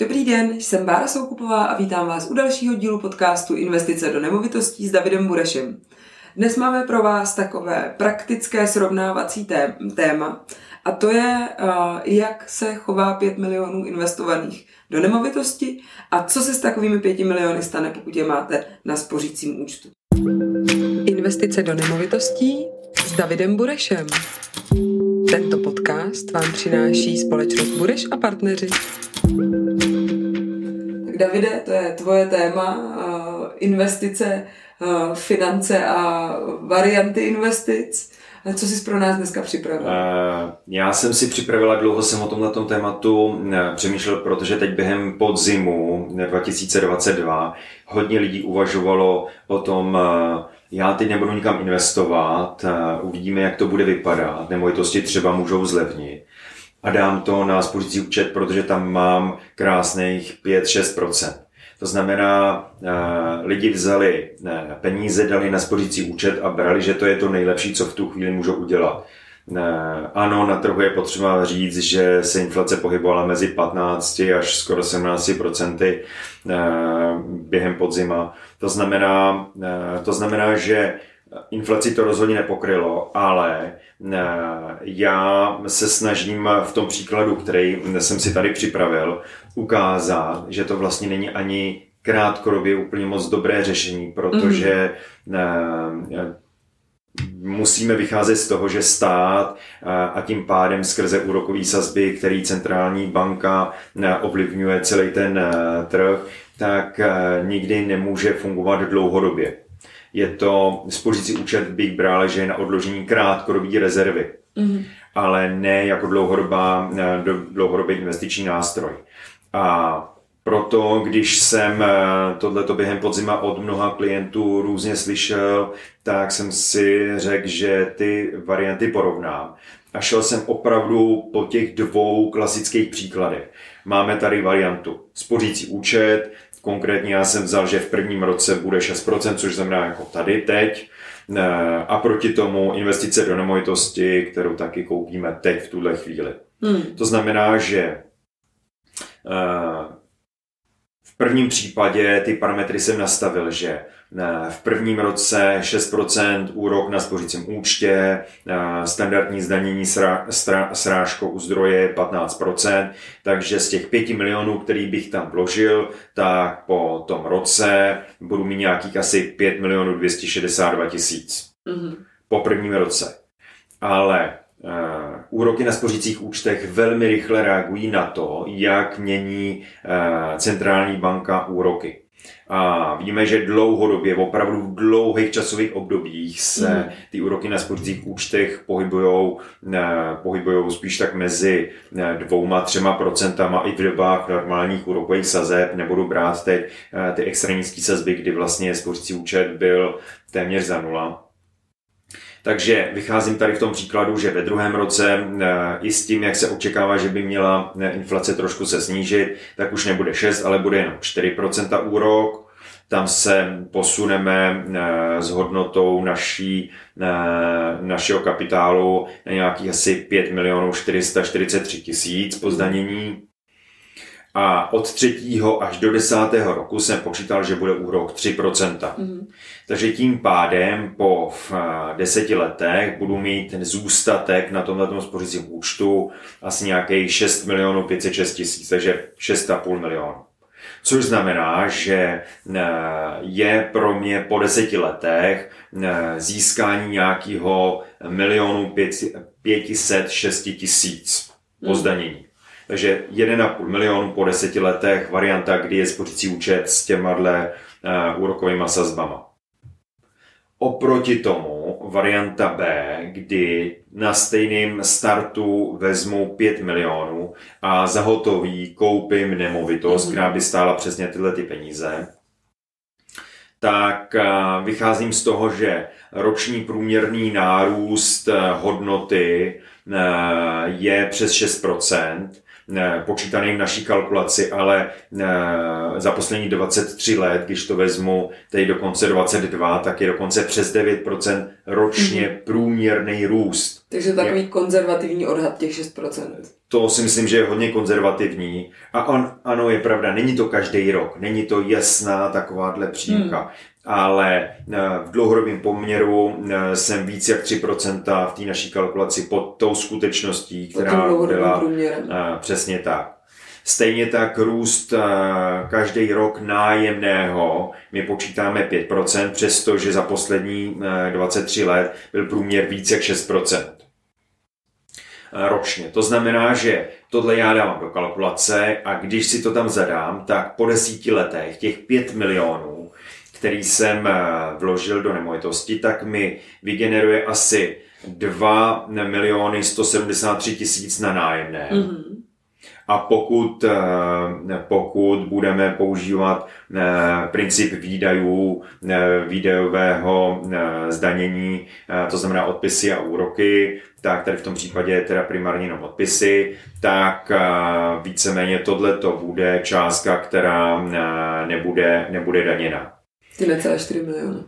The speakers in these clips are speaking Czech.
Dobrý den, jsem Bára Soukupová a vítám vás u dalšího dílu podcastu Investice do nemovitostí s Davidem Burešem. Dnes máme pro vás takové praktické srovnávací téma a to je, eh, jak se chová 5 milionů investovaných do nemovitosti a co se s takovými 5 miliony stane, pokud je máte na spořícím účtu. Investice do nemovitostí s Davidem Burešem. Tento podcast vám přináší společnost Bureš a partneři. Davide, to je tvoje téma, eh, investice, eh, finance a varianty investic. Co jsi pro nás dneska připravil? Uh, já jsem si připravila, dlouho jsem o tomhle tématu přemýšlel, protože teď během podzimu 2022 hodně lidí uvažovalo o tom, já teď nebudu nikam investovat, uvidíme, jak to bude vypadat, nemovitosti třeba můžou zlevnit a dám to na spořící účet, protože tam mám krásných 5-6%. To znamená, lidi vzali peníze, dali na spořící účet a brali, že to je to nejlepší, co v tu chvíli můžou udělat. Ano, na trhu je potřeba říct, že se inflace pohybovala mezi 15 až skoro 17 procenty během podzima. To znamená, to znamená, že inflaci to rozhodně nepokrylo, ale já se snažím v tom příkladu, který jsem si tady připravil, ukázat, že to vlastně není ani krátkodobě úplně moc dobré řešení, protože mm musíme vycházet z toho, že stát a tím pádem skrze úrokové sazby, který centrální banka ovlivňuje celý ten trh, tak nikdy nemůže fungovat dlouhodobě. Je to spořící účet bych bral, že je na odložení krátkodobé rezervy, mm-hmm. ale ne jako dlouhodobá, dlouhodobý investiční nástroj. A proto, když jsem eh, tohleto během podzima od mnoha klientů různě slyšel, tak jsem si řekl, že ty varianty porovnám. A šel jsem opravdu po těch dvou klasických příkladech. Máme tady variantu spořící účet, konkrétně já jsem vzal, že v prvním roce bude 6%, což znamená jako tady teď, eh, a proti tomu investice do nemovitosti, kterou taky koupíme teď v tuhle chvíli. Hmm. To znamená, že eh, v prvním případě ty parametry jsem nastavil, že v prvním roce 6% úrok na spořícím účtě, standardní zdanění srážkou u zdroje 15%, takže z těch 5 milionů, který bych tam vložil, tak po tom roce budu mít nějakých asi 5 milionů 262 tisíc. Mm-hmm. Po prvním roce. Ale Uh, úroky na spořících účtech velmi rychle reagují na to, jak mění uh, centrální banka úroky. A víme, že dlouhodobě, opravdu v dlouhých časových obdobích se mm. ty úroky na spořících účtech pohybují pohybujou spíš tak mezi dvouma, třema procentama i v dobách normálních úrokových sazeb. Nebudu brát teď ty extra nízké sazby, kdy vlastně spořící účet byl téměř za nula. Takže vycházím tady v tom příkladu, že ve druhém roce i s tím, jak se očekává, že by měla inflace trošku se snížit, tak už nebude 6, ale bude jenom 4% úrok. Tam se posuneme s hodnotou naší, našeho kapitálu na nějakých asi 5 milionů 443 tisíc po zdanění. A od třetího až do desátého roku jsem počítal, že bude úrok 3%. Mm. Takže tím pádem po deseti letech budu mít zůstatek na tomhle spořícím účtu asi nějakých 6 milionů 506 tisíc, takže 6,5 milionů. Což znamená, že e, je pro mě po deseti letech e, získání nějakého milionu 506 tisíc po mhm. zdanění. Takže 1,5 milionu po deseti letech varianta, kdy je spořící účet s těma dle uh, úrokovými sazbama. Oproti tomu varianta B, kdy na stejném startu vezmu 5 milionů a za hotový koupím nemovitost, mm. která by stála přesně tyhle ty peníze, tak eh, vycházím z toho, že roční průměrný nárůst eh, hodnoty je přes 6%, počítaný v naší kalkulaci, ale za poslední 23 let, když to vezmu teď dokonce 22, tak je dokonce přes 9% ročně mm-hmm. průměrný růst. Takže takový je, konzervativní odhad těch 6%. To si myslím, že je hodně konzervativní. A on, ano, je pravda, není to každý rok, není to jasná takováhle přímka. Hmm ale eh, v dlouhodobém poměru eh, jsem víc jak 3% v té naší kalkulaci pod tou skutečností, která byla průměrem. Eh, přesně tak. Stejně tak růst každý rok nájemného, my počítáme 5%, přestože za poslední 23 let byl průměr víc jak 6% ročně. To znamená, že tohle já dávám do kalkulace a když si to tam zadám, tak po desíti letech těch 5 milionů který jsem eh, vložil do nemovitosti, tak mi vygeneruje asi 2 miliony 173 tisíc na nájemné. Mm-hmm. A pokud, eh, pokud budeme používat eh, princip výdajů, výdajového zdanění, to znamená odpisy a úroky, tak tady v tom případě teda primárně jenom odpisy, tak víceméně tohle to bude částka, která nebude, nebude daněna. Ty necelé 4 miliony. Uh,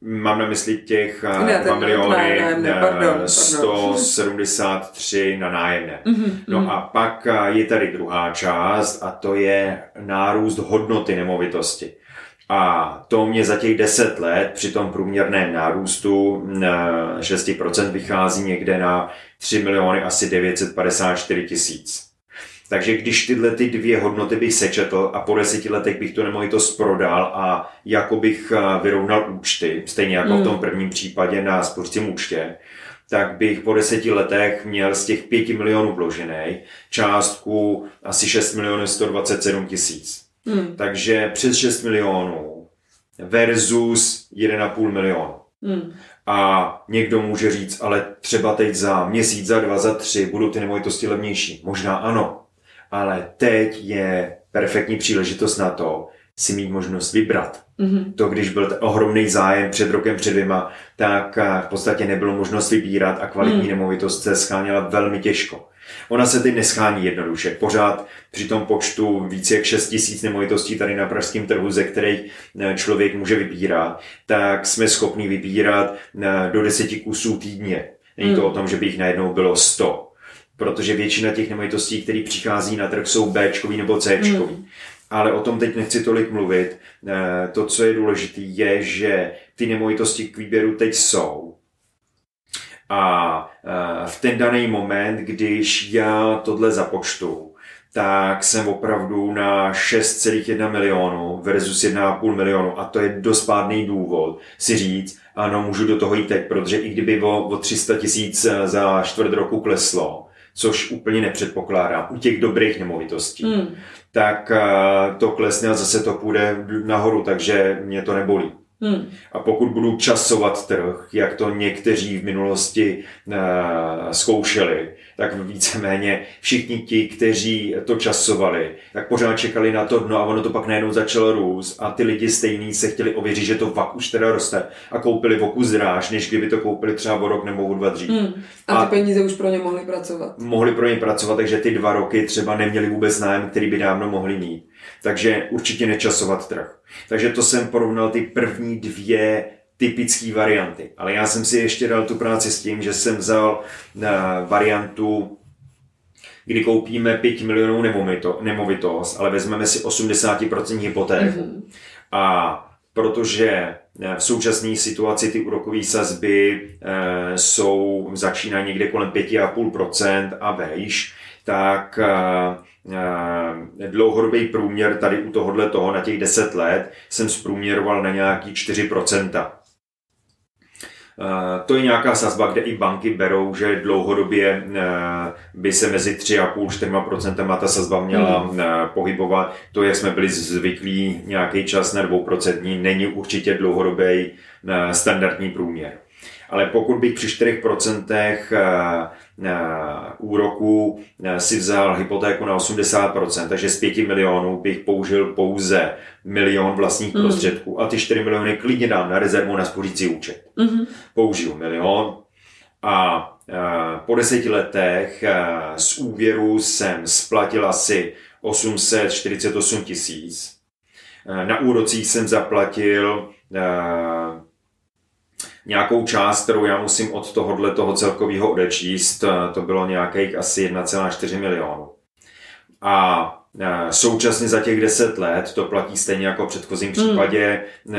mám na mysli těch uh, ne, 2 miliony ne, ne, pardon, pardon. 173 na nájemné. Mm-hmm, no mm. a pak je tady druhá část a to je nárůst hodnoty nemovitosti. A to mě za těch 10 let při tom průměrném nárůstu 6% vychází někde na 3 miliony asi 954 tisíc. Takže když tyhle ty dvě hodnoty bych sečetl a po deseti letech bych tu nemovitost prodal a jako bych eh, vyrovnal účty, stejně jako mm. v tom hmm. prvním případě na spořícím účtě, tak bych po deseti letech měl z těch pěti milionů vložený částku asi 6 milionů 127 tisíc. Mm. Takže přes 6 milionů versus 1,5 milionu. Mm. A někdo může říct, ale třeba teď za měsíc, za dva, za tři budou ty nemovitosti levnější. Možná ano, ale teď je perfektní příležitost na to si mít možnost vybrat. Mm-hmm. To, když byl ohromný zájem před rokem, před dvěma, tak eh, v podstatě nebylo možnost vybírat a kvalitní mm. nemovitost se scháněla velmi těžko. Ona se teď neschání jednoduše. Pořád při tom počtu více jak 6 tisíc nemovitostí tady na pražském trhu, ze kterých eh, člověk může vybírat, tak jsme schopni vybírat eh, do deseti kusů týdně. Není to mm. o tom, že by jich najednou bylo 100 protože většina těch nemovitostí, které přichází na trh, jsou B nebo C. Hmm. Ale o tom teď nechci tolik mluvit. Eh, to, co je důležité, je, že ty nemovitosti k výběru teď jsou. A eh, v ten daný moment, když já tohle započtu, tak jsem opravdu na 6,1 milionu versus 1,5 milionu a to je dost pádný důvod si říct, ano, můžu do toho jít teď, protože i kdyby o, o 300 tisíc eh, za čtvrt roku kleslo, což úplně nepředpokládám u těch dobrých nemovitostí, hmm. tak eh, to klesne a zase to půjde nahoru, takže mě to nebolí. Hmm. A pokud budu časovat trh, jak to někteří v minulosti uh, zkoušeli, tak víceméně všichni ti, kteří to časovali, tak pořád čekali na to dno a ono to pak najednou začalo růst a ty lidi stejný se chtěli ověřit, že to fakt už teda roste a koupili v oku dráž, než kdyby to koupili třeba o rok nebo o dva dřív. Hmm. A, a ty peníze už pro ně mohli pracovat. Mohli pro ně pracovat, takže ty dva roky třeba neměli vůbec nájem, který by dávno mohli mít. Takže určitě nečasovat trh. Takže to jsem porovnal ty první dvě typické varianty. Ale já jsem si ještě dal tu práci s tím, že jsem vzal uh, variantu, kdy koupíme 5 milionů nemovito, nemovitost, ale vezmeme si 80% hypotéku. Mm-hmm. A protože eh, v současné situaci ty úrokové sazby e, jsou, začínají někde kolem 5,5% a vejš, tak e, dlouhodobý průměr tady u tohohle toho na těch 10 let jsem zprůměroval na nějaký 4%. Eh, to je nějaká sazba, kde i banky berou, že dlouhodobě eh, by se mezi 3,5-4% ta sazba měla hmm. Eh, pohybovat. To, jak jsme byli zvyklí nějaký čas na 2%, není určitě dlouhodobý standardní průměr. Ale pokud bych při 4% úroku si vzal hypotéku na 80%, takže z 5 milionů bych použil pouze milion vlastních mm. prostředků a ty 4 miliony klidně dám na rezervu na spořící účet. Mm-hmm. Použiju milion a po deseti letech z úvěru jsem splatil asi 848 tisíc. Na úrocích jsem zaplatil nějakou část, kterou já musím od tohohle toho celkového odečíst, to bylo nějakých asi 1,4 milionu. A Současně za těch 10 let, to platí stejně jako v předchozím hmm. případě, hmm.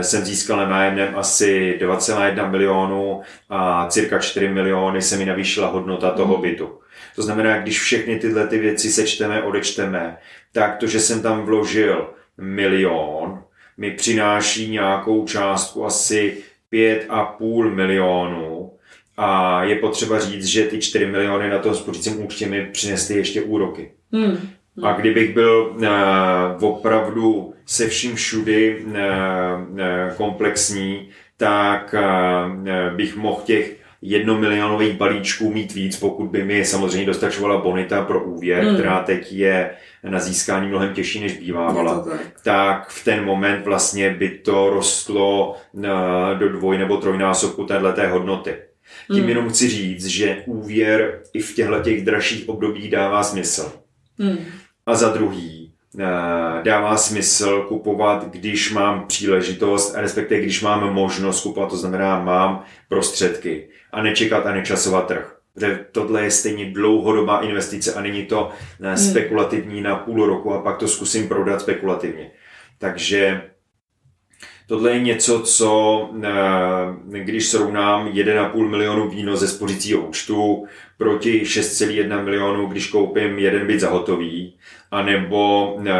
jsem získal na nájemném asi 2,1 milionu a cirka 4 miliony se mi navýšila hodnota toho hmm. bytu. To znamená, když všechny tyhle ty věci sečteme, odečteme, tak to, že jsem tam vložil milion, mi přináší nějakou částku asi 5,5 milionů a je potřeba říct, že ty 4 miliony na tom spořícím účtě mi přinesly ještě úroky. Hmm. A kdybych byl uh, opravdu se vším všudy uh, komplexní, tak uh, bych mohl těch jednomilionových balíčků mít víc, pokud by mi samozřejmě dostačovala bonita pro úvěr, hmm. která teď je na získání mnohem těžší, než bývávala, tak. tak v ten moment vlastně by to rostlo do dvoj nebo trojnásobku téhleté hodnoty. Tím hmm. jenom chci říct, že úvěr i v těchto těch dražších obdobích dává smysl. Hmm. A za druhý, eh, dává smysl kupovat, když mám příležitost, respektive když mám možnost kupovat, to znamená mám prostředky a nečekat a nečasovat trh. Protože tohle je stejně dlouhodobá investice a není to eh, hmm. spekulativní na půl roku a pak to zkusím prodat spekulativně. Takže tohle je něco, co eh, když srovnám 1,5 milionu víno ze spořícího účtu proti 6,1 milionu, když koupím jeden byt za hotový, anebo eh,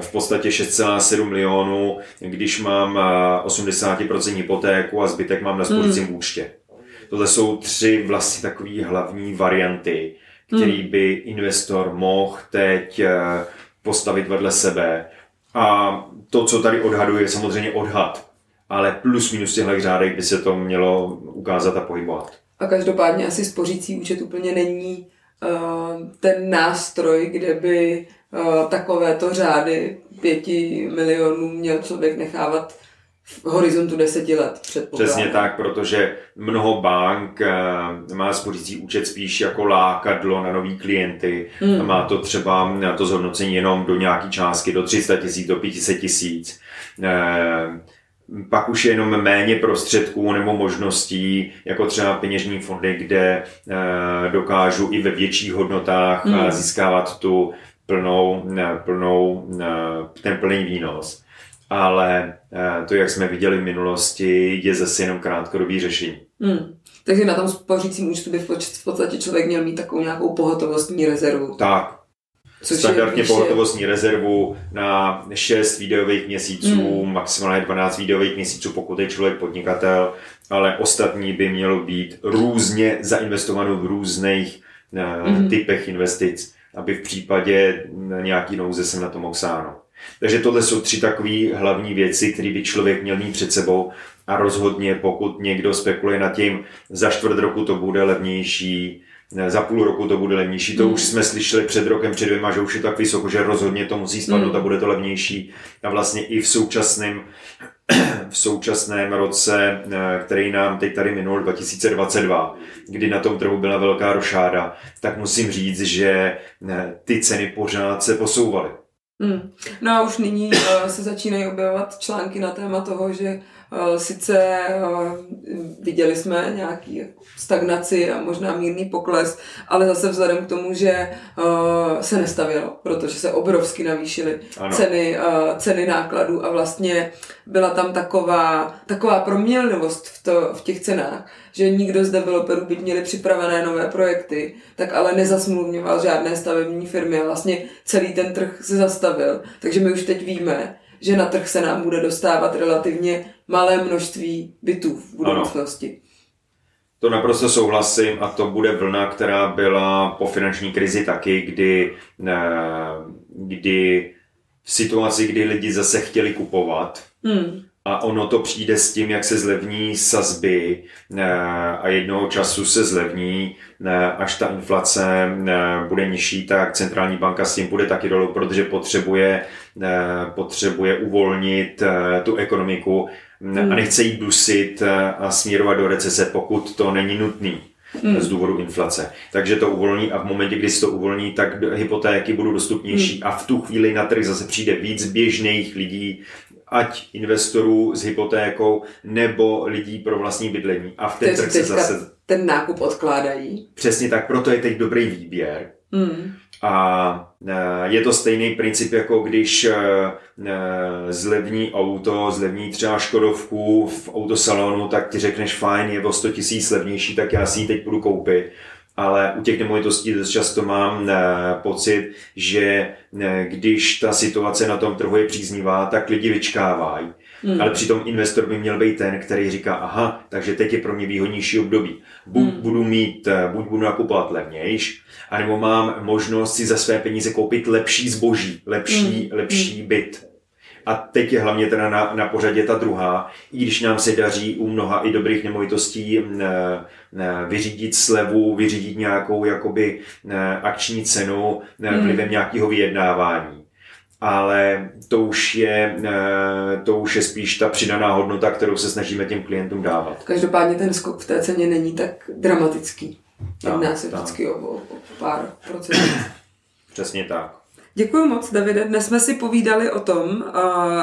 v podstatě 6,7 milionů, když mám 80% hypotéku a zbytek mám na spořícím hmm. účtě. Tohle jsou tři vlastně takové hlavní varianty, který hmm. by investor mohl teď eh, postavit vedle sebe. A to, co tady odhaduje, je samozřejmě odhad. Ale plus minus těchto řádek by se to mělo ukázat a pohybovat. A každopádně asi spořící účet úplně není uh, ten nástroj, kde by uh, takovéto řády pěti milionů měl člověk nechávat v horizontu deseti let Přesně tak, protože mnoho bank eh, má spořící účet spíš jako lákadlo na nový klienty hmm. má to třeba na to zhodnocení jenom do nějaké částky, do 300 tisíc, do 500 tisíc. Eh, pak už je jenom méně prostředků nebo možností, jako třeba peněžní fondy, kde eh, dokážu i ve větších hodnotách hmm. získávat tu plnou, plnou, ten plný výnos ale eh, to, jak jsme viděli v minulosti, je zase jenom krátkodobý řešení. Hmm. Takže na tom spořícím účtu by v podstatě člověk měl mít takovou nějakou pohotovostní rezervu. Tak. Což Standardně je, pohotovostní je... rezervu na 6 videových měsíců, hmm. maximálně 12 videových měsíců, pokud je člověk podnikatel, ale ostatní by mělo být různě zainvestováno v různých hmm. typech investic, aby v případě nějaký nouze jsem na to mohl sáhnout. Takže tohle jsou tři takové hlavní věci, které by člověk měl mít před sebou a rozhodně pokud někdo spekuluje nad tím, za čtvrt roku to bude levnější, za půl roku to bude levnější. To mm. už jsme slyšeli před rokem, před dvěma, že už je tak vysoko, že rozhodně to musí spadnout mm. a bude to levnější. A vlastně i v současném v současném roce, který nám teď tady minul 2022, kdy na tom trhu byla velká rošáda, tak musím říct, že ty ceny pořád se posouvaly. Hmm. No a už nyní uh, se začínají objevovat články na téma toho, že sice uh, viděli jsme nějaký stagnaci a možná mírný pokles, ale zase vzhledem k tomu, že uh, se nestavilo, protože se obrovsky navýšily ceny, ceny nákladů a vlastně byla tam taková, taková proměnlivost v, to, v těch cenách, že nikdo z developerů, by měli připravené nové projekty, tak ale nezasmluvňoval žádné stavební firmy a vlastně celý ten trh se zastavil. Takže my už teď víme, že na trh se nám bude dostávat relativně malé množství bytů v budoucnosti. Ano. To naprosto souhlasím a to bude vlna, která byla po finanční krizi taky, kdy, eh, kdy v situaci, kdy lidi zase chtěli kupovat, hmm a ono to přijde s tím, jak se zlevní sazby eh, a jednoho času se zlevní, eh, až ta inflace eh, bude nižší, tak centrální banka s tím bude taky dolů, protože potřebuje, potřebuje uvolnit tu ekonomiku hmm. a nechce jí dusit a směrovat do recese, pokud to není nutný. hmm. z důvodu inflace. Takže to uvolní a v momentě, kdy se to uvolní, tak hypotéky budou dostupnější hmm. a v tu chvíli na trh zase přijde víc běžných lidí, ať investorů s hypotékou nebo lidí pro vlastní bydlení. A v ten trh se zase... ten nákup odkládají. Přesně tak, proto je teď dobrý výběr. Hmm. A e, je to stejný princip, jako když e, e, zlevní auto, zlevní třeba Škodovku v autosalonu, tak ti řekneš fajn, je o 100 tisíc levnější, tak já si ji teď budu koupit. Ale u těch nemovitostí dost často mám pocit, že když ta situace na tom trhu je příznivá, tak lidi vyčkávají. Hmm. Ale přitom investor by měl být ten, který říká, aha, takže teď je pro mě výhodnější období. Buď hmm. budu mít, buď budu nakupovat levnější, anebo mám možnost si za své peníze koupit lepší zboží, lepší, mm. lepší mm. byt. A teď je hlavně teda na, na pořadě ta druhá, i když nám se daří u mnoha i dobrých nemovitostí ne, ne, vyřídit slevu, vyřídit nějakou jakoby ne, akční cenu ne, mm. vlivem nějakého vyjednávání. Ale to už, je, to už je spíš ta přidaná hodnota, kterou se snažíme těm klientům dávat. Každopádně ten skok v té ceně není tak dramatický. Jedná se vždycky o, o pár procent. Přesně tak. Děkuji moc, Davide. Dnes jsme si povídali o tom,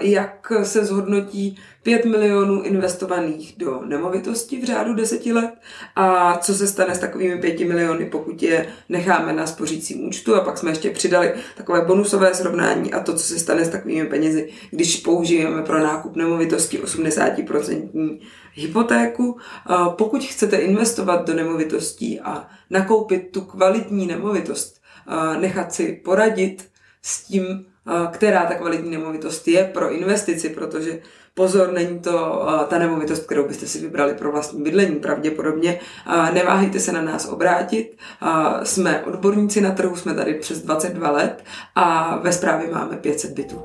jak se zhodnotí 5 milionů investovaných do nemovitosti v řádu deseti let a co se stane s takovými 5 miliony, pokud je necháme na spořícím účtu. A pak jsme ještě přidali takové bonusové srovnání a to, co se stane s takovými penězi, když použijeme pro nákup nemovitosti 80% hypotéku. Pokud chcete investovat do nemovitostí a nakoupit tu kvalitní nemovitost, nechat si poradit s tím, která ta kvalitní nemovitost je pro investici, protože pozor, není to ta nemovitost, kterou byste si vybrali pro vlastní bydlení pravděpodobně. Neváhejte se na nás obrátit. Jsme odborníci na trhu, jsme tady přes 22 let a ve zprávě máme 500 bytů.